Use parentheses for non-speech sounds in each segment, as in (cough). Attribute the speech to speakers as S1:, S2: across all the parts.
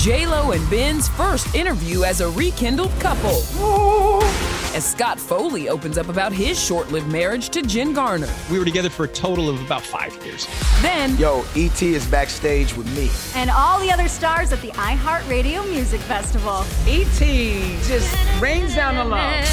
S1: J-Lo and Ben's first interview as a rekindled couple. As Scott Foley opens up about his short-lived marriage to Jen Garner.
S2: We were together for a total of about five years.
S1: Then,
S3: Yo, ET is backstage with me.
S4: and all the other stars at the iHeartRadio Music Festival.
S5: E.T. just rains down the love.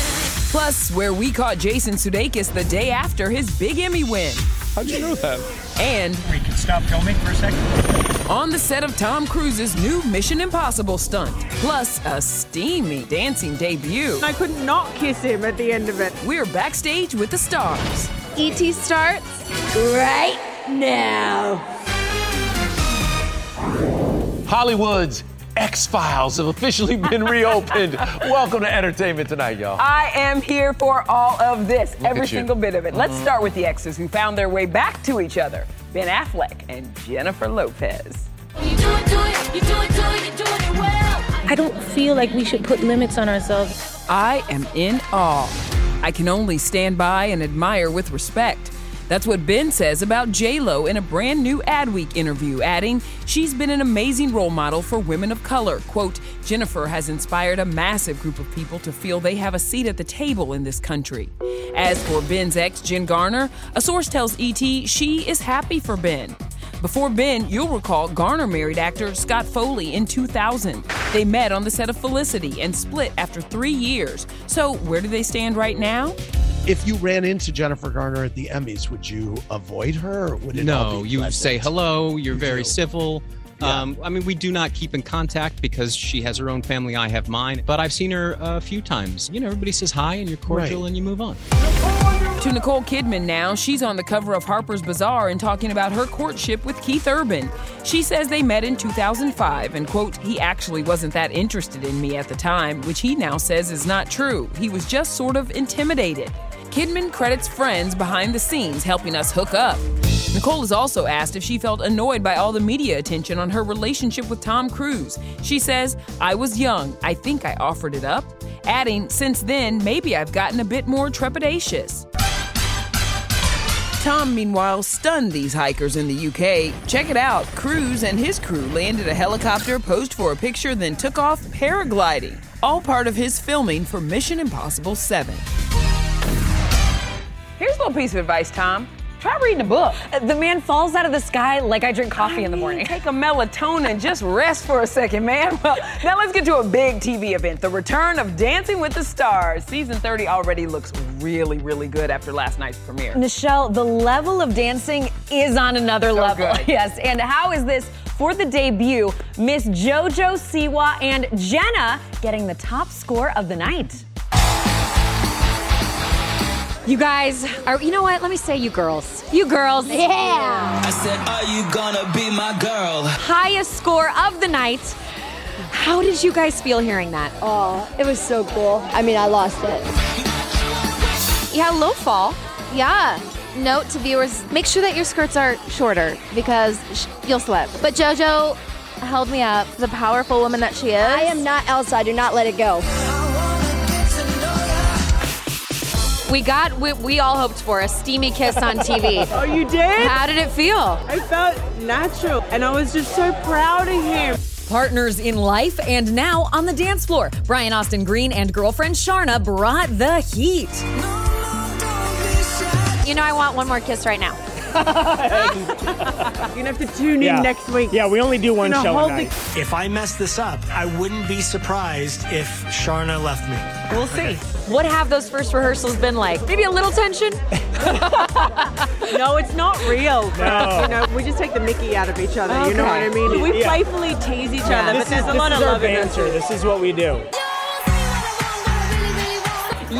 S1: plus where we caught Jason Sudeikis the day after his big Emmy win.
S2: How'd you know that?
S1: And
S6: We can stop filming for a second.
S1: On the set of Tom Cruise's new Mission Impossible stunt. Plus a steamy dancing debut.
S5: I could not kiss him at the end of it.
S1: We're backstage with the stars.
S4: ET starts right now.
S7: Hollywood's X Files have officially been (laughs) reopened. Welcome to Entertainment Tonight, y'all.
S5: I am here for all of this, every single bit of it. Let's start with the exes who found their way back to each other Ben Affleck and Jennifer Lopez.
S8: I don't feel like we should put limits on ourselves.
S1: I am in awe. I can only stand by and admire with respect. That's what Ben says about J-Lo in a brand new Adweek interview, adding, she's been an amazing role model for women of color. Quote, Jennifer has inspired a massive group of people to feel they have a seat at the table in this country. As for Ben's ex, Jen Garner, a source tells ET she is happy for Ben. Before Ben, you'll recall Garner married actor Scott Foley in 2000. They met on the set of Felicity and split after three years. So, where do they stand right now?
S9: If you ran into Jennifer Garner at the Emmys, would you avoid her? Or would it
S2: No, you
S9: pleasant?
S2: say hello. You're
S9: You
S2: very
S9: do.
S2: civil.
S9: Yeah.
S2: Um, I mean, we do not keep in contact because she has her own family, I have mine. But I've seen her a few times. You know, everybody says hi and you're cordial
S9: Right.
S2: and you move on.
S1: To Nicole Kidman now, she's on the cover of Harper's Bazaar and talking about her courtship with Keith Urban. She says they met in 2005 and, quote, he actually wasn't that interested in me at the time, which he now says is not true. He was just sort of intimidated. Kidman credits friends behind the scenes helping us hook up. Nicole is also asked if she felt annoyed by all the media attention on her relationship with Tom Cruise. She says, I was young. I think I offered it up. Adding, since then, maybe I've gotten a bit more trepidatious. Tom, meanwhile, stunned these hikers in the UK. Check it out. Cruise and his crew landed a helicopter, posed for a picture, then took off paragliding. All part of his filming for Mission Impossible 7.
S5: Here's a little piece of advice, Tom. Try reading a book.
S10: The man falls out of the sky like I drink coffee
S5: I
S10: in the morning.
S5: Take a melatonin, just rest for a second, man. (laughs) Well, now let's get to a big TV event the return of Dancing with the Stars. Season 30 already looks really, really good after last night's premiere.
S10: Michelle, the level of dancing is on another
S5: So
S10: level.
S5: good. (laughs)
S10: Yes, and how is this for the debut? Miss JoJo Siwa and Jenna getting the top score of the night.
S11: You guys are, you know what? Let me say you girls. You girls. Yeah.
S12: I said, Are you gonna be my girl?
S11: Highest score of the night. How did you guys feel hearing that?
S13: Oh, it was so cool. I mean, I lost it.
S11: Yeah, low fall.
S13: Yeah. Note to viewers make sure that your skirts are shorter because sh- you'll slip. But JoJo held me up, the powerful woman that she is. I am not Elsa. I do not let it go.
S11: We got what we all hoped for a steamy kiss on TV. (laughs)
S14: Oh, you did?
S11: How did it feel?
S14: I felt natural, and I was just so proud of him.
S10: Partners in life and now on the dance floor. Brian Austin Green and girlfriend Sharna brought the heat.
S11: You know, I want one more kiss right now. (laughs) (laughs)
S14: You're gonna have to tune
S6: Yeah.
S14: in next week.
S6: Yeah, we only do one show a
S14: hold
S6: night.
S15: If I mess this up, I wouldn't be surprised if Sharna left me.
S5: We'll see.
S11: What have those first rehearsals been like? Maybe a little tension? (laughs)
S14: No, it's not real.
S6: No.
S14: You know, we just take the Mickey out of each other. You know what I mean? We
S6: Yeah.
S14: playfully tease each other,
S6: This
S14: but there's
S6: is,
S14: a lot
S6: is
S14: of
S6: our
S14: love in it.
S6: banter. This is what we do.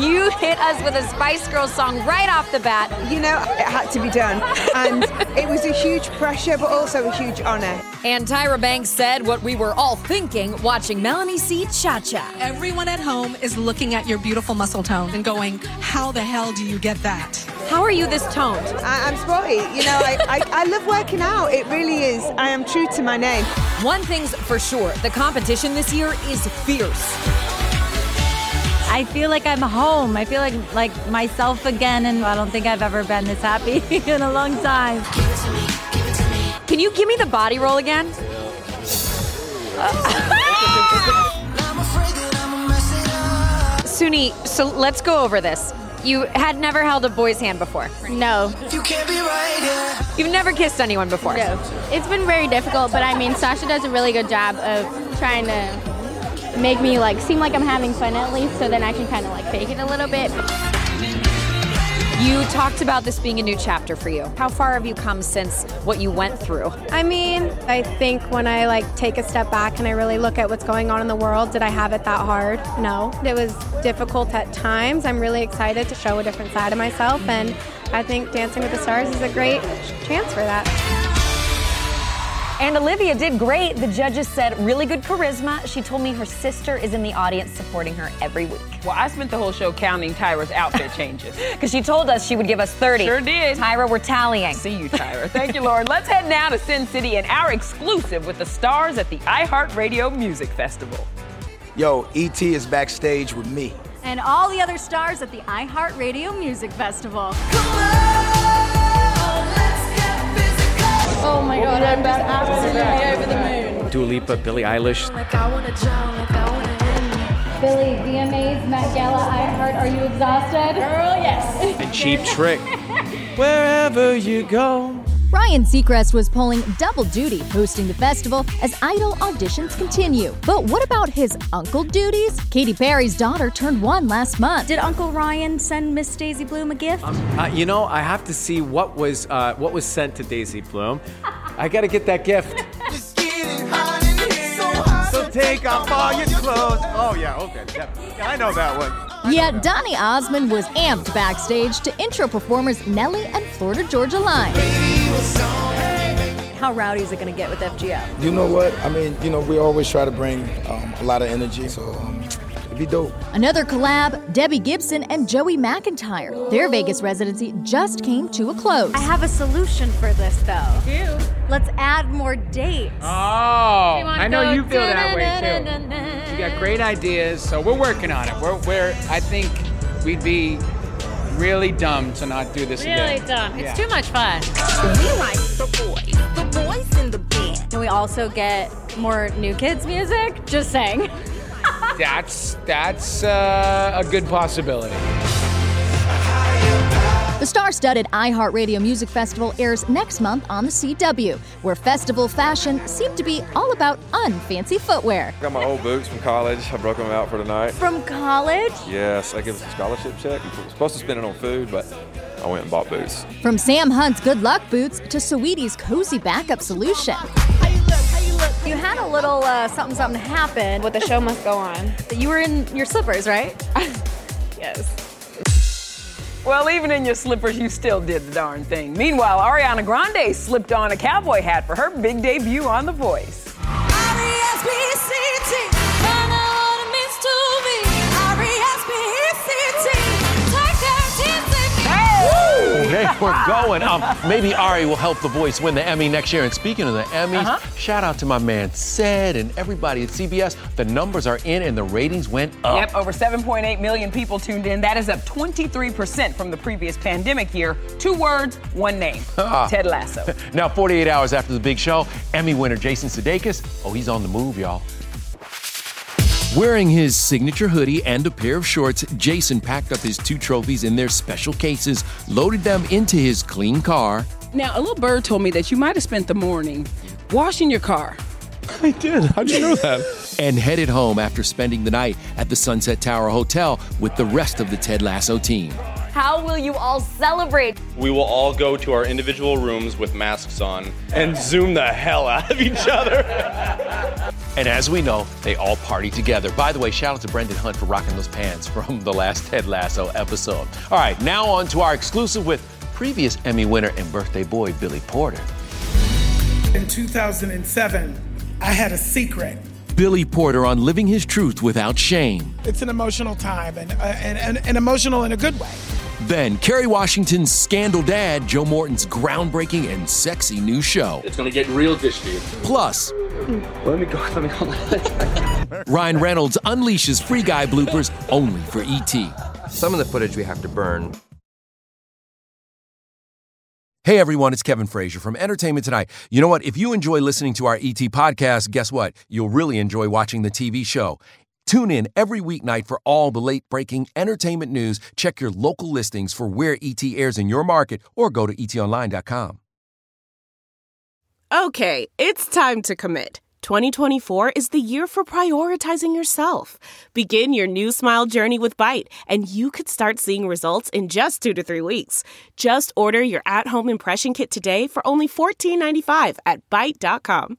S11: You hit us with a Spice Girls song right off the bat.
S16: You know, it had to be done. And it was a huge pressure, but also a huge honor.
S10: And Tyra Banks said what we were all thinking watching Melanie C. Cha Cha.
S17: Everyone at home is looking at your beautiful muscle tone and going, How the hell do you get that?
S11: How are you this toned?
S16: I, I'm sporty. You know, I, I, I love working out. It really is. I am true to my name.
S10: One thing's for sure the competition this year is fierce.
S18: I feel like I'm home. I feel like like myself again, and I don't think I've ever been this happy (laughs) in a long time.
S11: Can you give me the body roll again? (laughs) Suni, so let's go over this. You had never held a boy's hand before.
S13: No.
S12: You can't be right here.
S11: You've never kissed anyone before.
S13: No. It's been very difficult, but I mean, Sasha does a really good job of trying to make me like seem like I'm having fun at least, so then I can kind of like fake it a little bit.
S11: You talked about this being a new chapter for you. How far have you come since what you went through?
S19: I mean, I think when I like take a step back and I really look at what's going on in the world, did I have it that hard? No. It was difficult at times. I'm really excited to show a different side of myself and I think Dancing with the Stars is a great chance for that.
S10: And Olivia did great. The judges said really good charisma. She told me her sister is in the audience supporting her every week.
S5: Well, I spent the whole show counting Tyra's outfit changes. (laughs)
S10: Because she told us she would give us 30.
S5: Sure did.
S10: Tyra, we're tallying.
S5: See you, Tyra. Thank you, Lauren. Let's head now to Sin City and our exclusive with the stars at the iHeartRadio Music Festival.
S3: Yo, ET is backstage with me.
S4: And all the other stars at the iHeartRadio Music Festival.
S13: Oh my god, I'm just absolutely over the moon.
S20: Dua Lipa, Billie Eilish.
S13: Like I wanna drown, like I wanna end Billy, VMAs, Met Gala, iHeart, are you exhausted? Girl, yes.
S20: And Cheap Trick. (laughs) Wherever you go.
S21: Ryan Seacrest was pulling double duty hosting the festival as Idol auditions continue. But what about his uncle duties? Katy Perry's daughter turned one last month.
S4: Did Uncle Ryan send Miss Daisy Bloom a gift?
S20: Uh, you know, I have to see what was uh, what was sent to Daisy Bloom. I got to get that gift. (laughs) So take off all your clothes. Oh yeah, okay, yeah, I know that one.
S21: Yet Donny Osmond was amped backstage to intro performers Nelly and Florida Georgia Line.
S10: How rowdy is it going to get with FGF?
S3: You know what? I mean, you know, we always try to bring um, a lot of energy, so um, it'd be dope.
S21: Another collab, Debbie Gibson and Joey McIntyre. Their Vegas residency just came to a close.
S4: I have a solution for this though. You? Let's add more dates.
S22: Oh, I know you feel that way too. You got great ideas, so we're working on it. We're, we're I think we'd be really dumb to not do this
S18: Really
S22: again.
S18: dumb.
S22: Yeah.
S18: It's too much fun.
S23: We like the boys, the boys in the band.
S4: And we also get more new kids music. Just saying. (laughs)
S22: That's that's uh, a good possibility.
S21: The star studded iHeartRadio Music Festival airs next month on the CW, where festival fashion seemed to be all about unfancy footwear.
S24: I got my old boots from college. I broke them out for tonight.
S4: From college?
S24: Yes, I give us a scholarship check. I was supposed to spend it on food, but I went and bought boots.
S21: From Sam Hunt's Good Luck Boots to Saweetie's Cozy Backup Solution.
S4: How you look, how you look? You had a little uh, something something happen.
S19: But the show must go on.
S4: You were in your slippers, right? (laughs)
S19: Yes.
S5: Well, even in your slippers, you still did the darn thing. Meanwhile, Ariana Grande slipped on a cowboy hat for her big debut on The Voice.
S25: They were going. Um, maybe Ari will help The Voice win the Emmy next year. And speaking of the Emmys,
S5: Uh-huh.
S25: shout out to my man Ced and everybody at CBS. The numbers are in and the ratings went up.
S5: Yep, over 7.8 million people tuned in. That is up 23% from the previous pandemic year. Two words, one name (laughs)
S25: Ah.
S5: Ted Lasso. (laughs)
S25: Now, 48 hours after the big show, Emmy winner Jason Sudeikis, oh, he's on the move, y'all. Wearing his signature hoodie and a pair of shorts, Jason packed up his two trophies in their special cases, loaded them into his clean car.
S1: Now, a little bird told me that you might have spent the morning washing your car.
S25: I did. How'd you know that? (laughs) and headed home after spending the night at the Sunset Tower Hotel with the rest of the Ted Lasso team.
S10: How will you all celebrate?
S26: We will all go to our individual rooms with masks on and zoom the hell out of each other.
S25: And as we know, they all party together. By the way, shout out to Brendan Hunt for rocking those pants from the last Ted Lasso episode. All right, now on to our exclusive with previous Emmy winner and birthday boy Billy Porter.
S27: In 2007, I had a secret.
S25: Billy Porter on living his truth without shame.
S27: It's an emotional time and, uh, and, and, and emotional in a good way.
S25: Then Kerry Washington's scandal dad, Joe Morton's groundbreaking and sexy new show.
S28: It's gonna get real dishy.
S25: Plus,
S28: Let me go. Let me go. (laughs)
S25: Ryan Reynolds unleashes free guy bloopers only for ET.
S29: Some of the footage we have to burn.
S25: Hey everyone, it's Kevin Frazier from Entertainment Tonight. You know what? If you enjoy listening to our ET podcast, guess what? You'll really enjoy watching the TV show. Tune in every weeknight for all the late breaking entertainment news. Check your local listings for where ET airs in your market or go to etonline.com.
S30: Okay, it's time to commit. 2024 is the year for prioritizing yourself. Begin your new smile journey with Byte, and you could start seeing results in just two to three weeks. Just order your at home impression kit today for only $14.95 at Byte.com.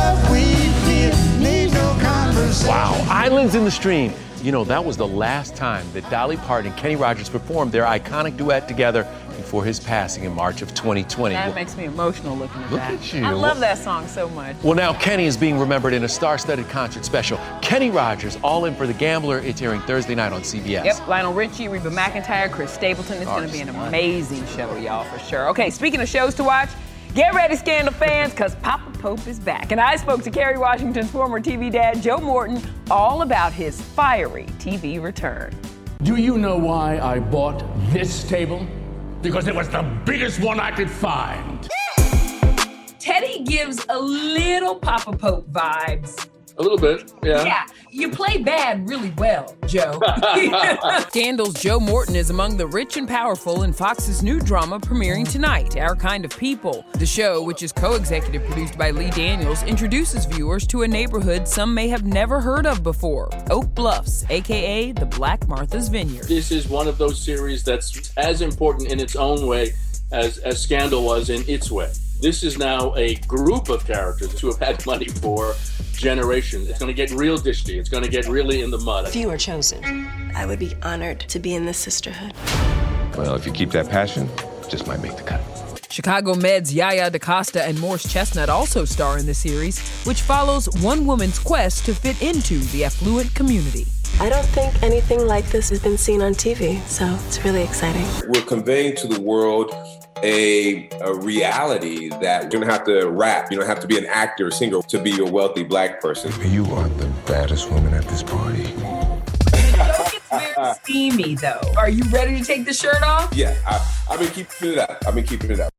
S25: Wow, Islands in the Stream. You know, that was the last time that Dolly Parton and Kenny Rogers performed their iconic duet together before his passing in March of 2020.
S5: That makes me emotional looking at
S25: Look
S5: that.
S25: at you.
S5: I love that song so much.
S25: Well, now Kenny is being remembered in a star-studded concert special. Kenny Rogers, All In for the Gambler. It's airing Thursday night on CBS.
S5: Yep, Lionel Richie, Reba McEntire, Chris Stapleton. It's going to be an amazing show, y'all, for sure. Okay, speaking of shows to watch, get ready, Scandal fans, because Papa Pope is back. And I spoke to Kerry Washington's former TV dad, Joe Morton, all about his fiery TV return.
S31: Do you know why I bought this table? Because it was the biggest one I could find.
S1: Teddy gives a little Papa Pope vibes.
S28: A little bit, yeah.
S1: Yeah, you play bad really well, Joe. (laughs) Scandal's Joe Morton is among the rich and powerful in Fox's new drama premiering tonight, Our Kind of People. The show, which is co executive produced by Lee Daniels, introduces viewers to a neighborhood some may have never heard of before Oak Bluffs, aka the Black Martha's Vineyard.
S28: This is one of those series that's as important in its own way as, as Scandal was in its way. This is now a group of characters who have had money for generations. It's going to get real dishy. It's going to get really in the mud.
S32: If you were chosen, I would be honored to be in this sisterhood.
S33: Well, if you keep that passion, just might make the cut.
S1: Chicago Med's Yaya DaCosta and Morris Chestnut also star in the series, which follows one woman's quest to fit into the affluent community.
S2: I don't think anything like this has been seen on TV, so it's really exciting.
S34: We're conveying to the world a, a reality that you don't have to rap, you don't have to be an actor or singer to be a wealthy black person.
S9: You are the baddest woman at this party.
S1: The show gets very steamy though. Are you ready to take the shirt off?
S34: Yeah, I, I've been keeping it up. I've been keeping it up.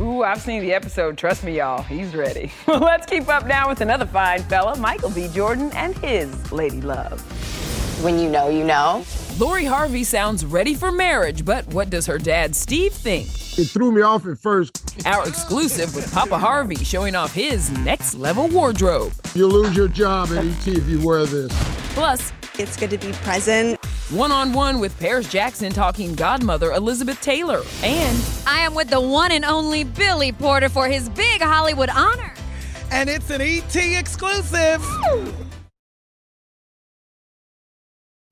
S35: Ooh, I've seen the episode. Trust me, y'all. He's ready. (laughs) Well, let's keep up now with another fine fella, Michael B. Jordan, and his lady love.
S36: When you know, you know.
S1: Lori Harvey sounds ready for marriage, but what does her dad Steve think?
S37: It threw me off at first.
S1: Our exclusive with Papa Harvey showing off his next level wardrobe.
S37: You'll lose your job at ET if you wear this.
S1: Plus,
S2: it's good to be present.
S1: One on one with Paris Jackson talking godmother Elizabeth Taylor. And
S38: I am with the one and only Billy Porter for his big Hollywood honor.
S27: And it's an ET exclusive.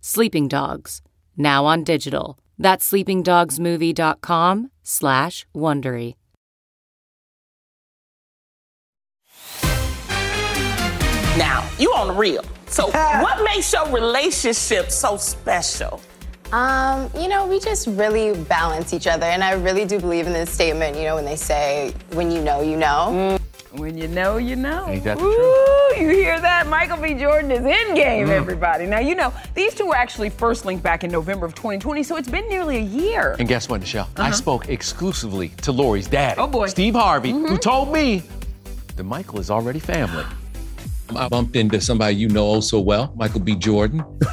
S39: Sleeping Dogs, now on digital. That's sleepingdogsmovie.com slash Wondery.
S40: Now, you on the real. So, (laughs) what makes your relationship so special?
S36: Um, you know, we just really balance each other. And I really do believe in this statement, you know, when they say, when you know, you know.
S35: When you know, you know.
S36: Ain't that the
S35: Ooh, you hear that? Michael B. Jordan is in game,
S25: Mm.
S35: everybody. Now, you know, these two were actually first linked back in November of 2020, so it's been nearly a year.
S25: And guess what, Michelle? I
S35: Uh-huh.
S25: spoke exclusively to Lori's dad,
S35: Oh, boy.
S25: Steve Harvey,
S35: Mhm.
S25: who told me that Michael is already family.
S41: I bumped into somebody you know oh so well, Michael B. Jordan. (laughs)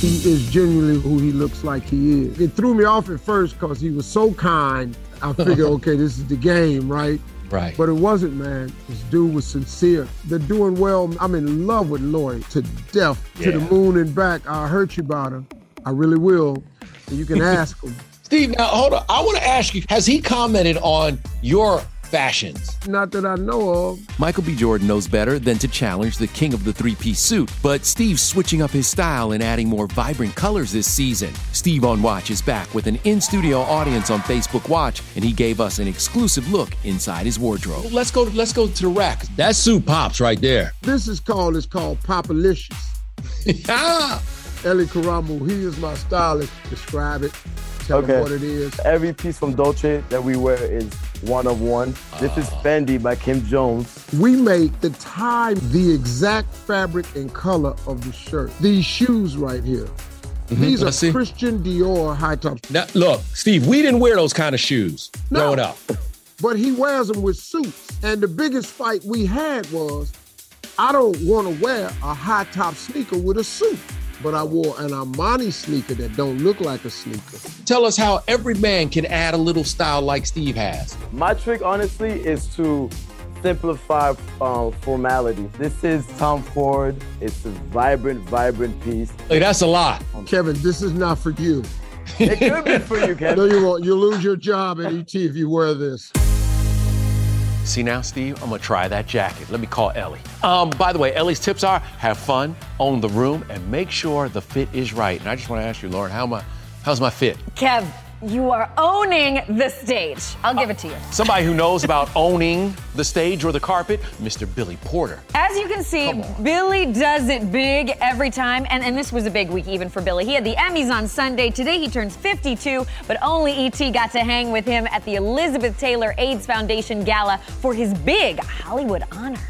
S37: He is genuinely who he looks like he is. It threw me off at first because he was so kind. I figured, (laughs) okay, this is the game, right?
S41: Right.
S37: But it wasn't, man. This dude was sincere. They're doing well. I'm in love with Lori to death, to the moon and back. I'll hurt you about her. I really will. And you can (laughs) ask him.
S41: Steve, now hold on. I want to ask you, has he commented on your fashions?
S37: Not that I know of.
S25: Michael B. Jordan knows better than to challenge the king of the three piece suit, but Steve's switching up his style and adding more vibrant colors this season. Steve on Watch is back with an in studio audience on Facebook Watch, and he gave us an exclusive look inside his wardrobe.
S41: Let's go. Let's go to the rack. That suit pops right there.
S37: This is called, it's called Popalicious. (laughs)
S41: yeah.
S37: Elly Karamoh, he is my stylist. Describe it. Tell him what it is.
S42: Every piece from Dolce that we wear is one of one. This is Fendi by Kim Jones.
S37: We make the tie the exact fabric and color of the shirt. These shoes right here.
S41: Mhm,
S37: These are
S41: let's see.
S37: Christian Dior high tops.
S41: Now, look, Steve, we didn't wear those kind of shoes no, growing up.
S37: But he wears them with suits. And the biggest fight we had was I don't want to wear a high top sneaker with a suit. But I wore an Armani sneaker that don't look like a sneaker.
S41: Tell us how every man can add a little style like Steve has.
S42: My trick, honestly, is to simplify um, formality. This is Tom Ford. It's a vibrant, vibrant piece.
S41: Hey, that's a lot.
S37: Kevin, this is not for you.
S42: It could be for you, (laughs) Kevin.
S37: No, you won't. You'll lose your job at ET if you wear this.
S25: See now, Steve, I'm gonna try that jacket. Let me call Elly. Um, by the way, Elly's tips are have fun, own the room, and make sure the fit is right. And I just want to ask you, Lauren, how my how's my fit?
S10: Kev, you are owning the stage. I'll give it to you.
S25: Somebody who knows about owning the stage or the carpet, Mr. Billy Porter.
S10: As you can see, Billy does it big every time, and, and this was a big week even for Billy. He had the Emmys on Sunday. Today he turns 52, but only E.T. got to hang with him at the Elizabeth Taylor AIDS Foundation Gala for his big Hollywood honor.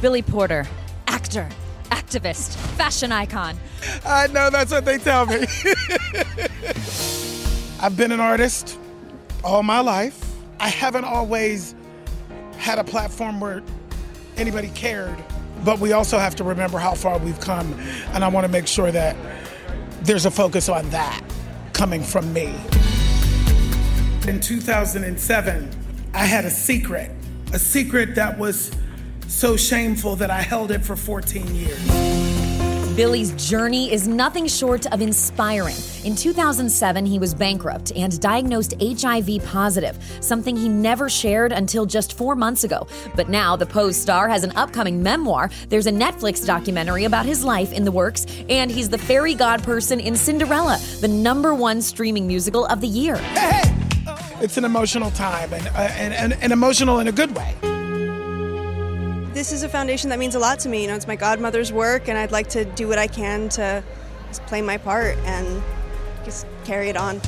S38: Billy Porter, actor, activist, fashion icon.
S27: I know that's what they tell me. (laughs) I've been an artist all my life. I haven't always had a platform where anybody cared, but we also have to remember how far we've come, and I want to make sure that there's a focus on that. coming from me. In 2007, I had a secret, a secret that was so shameful that I held it for 14 years.
S10: Billy's journey is nothing short of inspiring. In 2007, he was bankrupt and diagnosed HIV positive, something he never shared until just four months ago. But now the Pose star has an upcoming memoir. There's a Netflix documentary about his life in the works, and he's the fairy god person in Cinderella, the number one streaming musical of the year.
S27: It's an emotional time and, uh, and, and, and emotional in a good way.
S43: This is a foundation that means a lot to me. You know, it's my godmother's work, and I'd like to do what I can to play my part and just carry it on.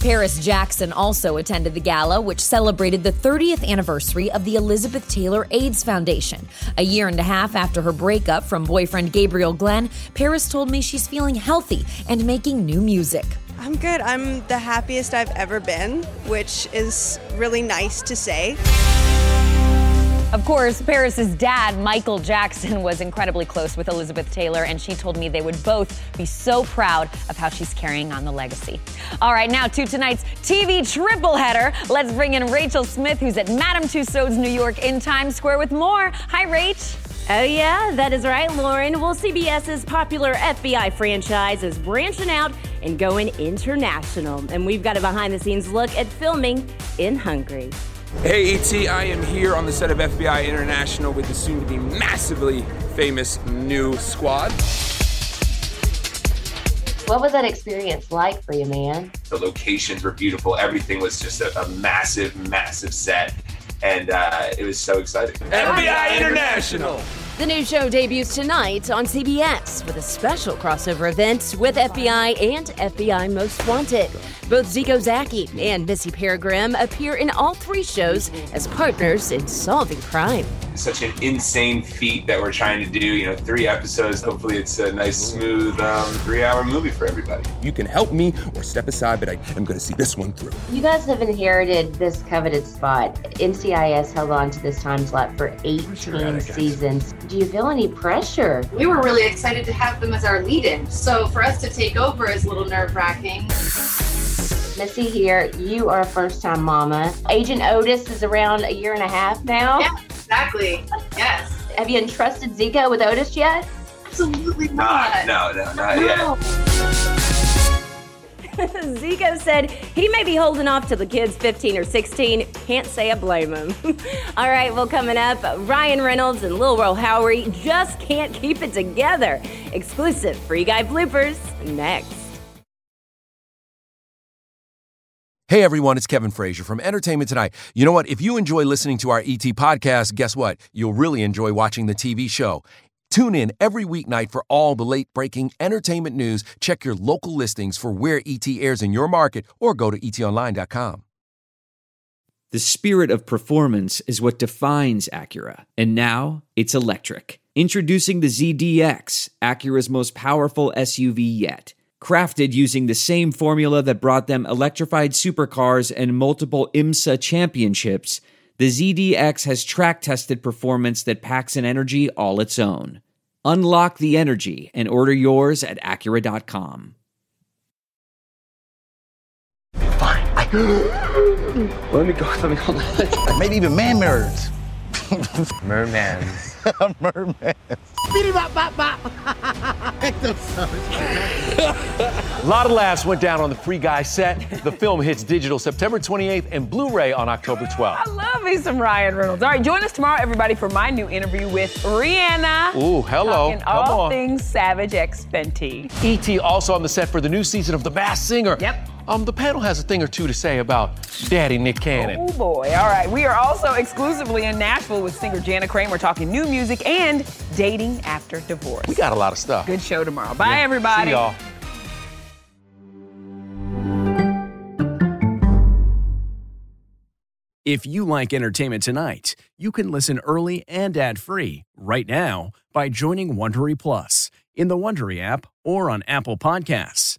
S10: Paris Jackson also attended the gala, which celebrated the 30th anniversary of the Elizabeth Taylor AIDS Foundation. A year and a half after her breakup from boyfriend Gabriel Glenn, Paris told me she's feeling healthy and making new music.
S43: I'm good. I'm the happiest I've ever been, which is really nice to say.
S44: Of course, Paris's dad, Michael Jackson, was incredibly close with Elizabeth Taylor, and she told me they would both be so proud of how she's carrying on the legacy. All right, now to tonight's TV triple header. Let's bring in Rachel Smith, who's at Madame Tussauds, New York, in Times Square with more. Hi, Rach.
S45: Oh, yeah, that is right, Lauren. Well, CBS's popular FBI franchise is branching out and going international. And we've got a behind the scenes look at filming in Hungary.
S9: Hey ET, I am here on the set of FBI International with the soon to be massively famous new squad.
S46: What was that experience like for you, man?
S47: The locations were beautiful. Everything was just a, a massive, massive set. And uh, it was so exciting.
S9: FBI International!
S45: The new show debuts tonight on CBS with a special crossover event with FBI and FBI Most Wanted. Both Zeeko Zaki and Missy Peregrym appear in all three shows as partners in solving crime.
S47: Such an insane feat that we're trying to do. You know, three episodes. Hopefully, it's a nice, smooth um, three hour movie for everybody.
S9: You can help me or step aside, but I am going to see this one through.
S46: You guys have inherited this coveted spot. NCIS held on to this time slot for 18 seasons. Do you feel any pressure?
S48: We were really excited to have them as our lead in. So for us to take over is a little nerve wracking.
S46: Missy here. You are a first time mama. Agent Otis is around a year and a half now.
S48: Yeah, exactly. Yes.
S46: Have you entrusted Zeeko with Otis yet?
S48: Absolutely
S47: not. No, no, not
S48: No. (laughs)
S45: Zeeko said he may be holding off till the kid's 15 or 16. Can't say I blame him. (laughs) All right, well, coming up, Ryan Reynolds and Lil Rel Howery just can't keep it together. Exclusive Free Guy bloopers next.
S25: Hey everyone, it's Kevin Frazier from Entertainment Tonight. You know what? If you enjoy listening to our ET podcast, guess what? You'll really enjoy watching the TV show. Tune in every weeknight for all the late breaking entertainment news. Check your local listings for where ET airs in your market or go to etonline.com.
S49: The spirit of performance is what defines Acura, and now it's electric. Introducing the ZDX, Acura's most powerful SUV yet. Crafted using the same formula that brought them electrified supercars and multiple IMSA championships, the ZDX has track tested performance that packs an energy all its own. Unlock the energy and order yours at Acura.com. Fine. (gasps)
S50: Let me go. Let me go. (laughs) Maybe even man mirrors. (laughs) Mermans. (laughs) Mermans.
S12: Beady bop bop bop.
S51: A lot of laughs went down on the Free Guy set. The film hits digital September 28th and Blu-ray on October 12th.
S1: I love me some Ryan Reynolds. All right, join us tomorrow, everybody, for my new interview with Rihanna.
S51: Ooh, hello.
S1: Talking
S51: Come
S1: all
S51: on.
S1: things Savage X Fenty.
S51: E.T. also on the set for the new season of The Masked Singer.
S1: Yep.
S51: Um, the panel has a thing or two to say about Daddy Nick Cannon.
S1: Oh boy. All right. We are also exclusively in Nashville with singer Jana Kramer talking new music and dating after divorce.
S51: We got a lot of stuff.
S1: Good show tomorrow. Bye,
S51: Yeah.
S1: everybody.
S51: See y'all.
S52: If you like entertainment tonight, you can listen early and ad-free right now by joining Wondery Plus in the Wondery app or on Apple Podcasts.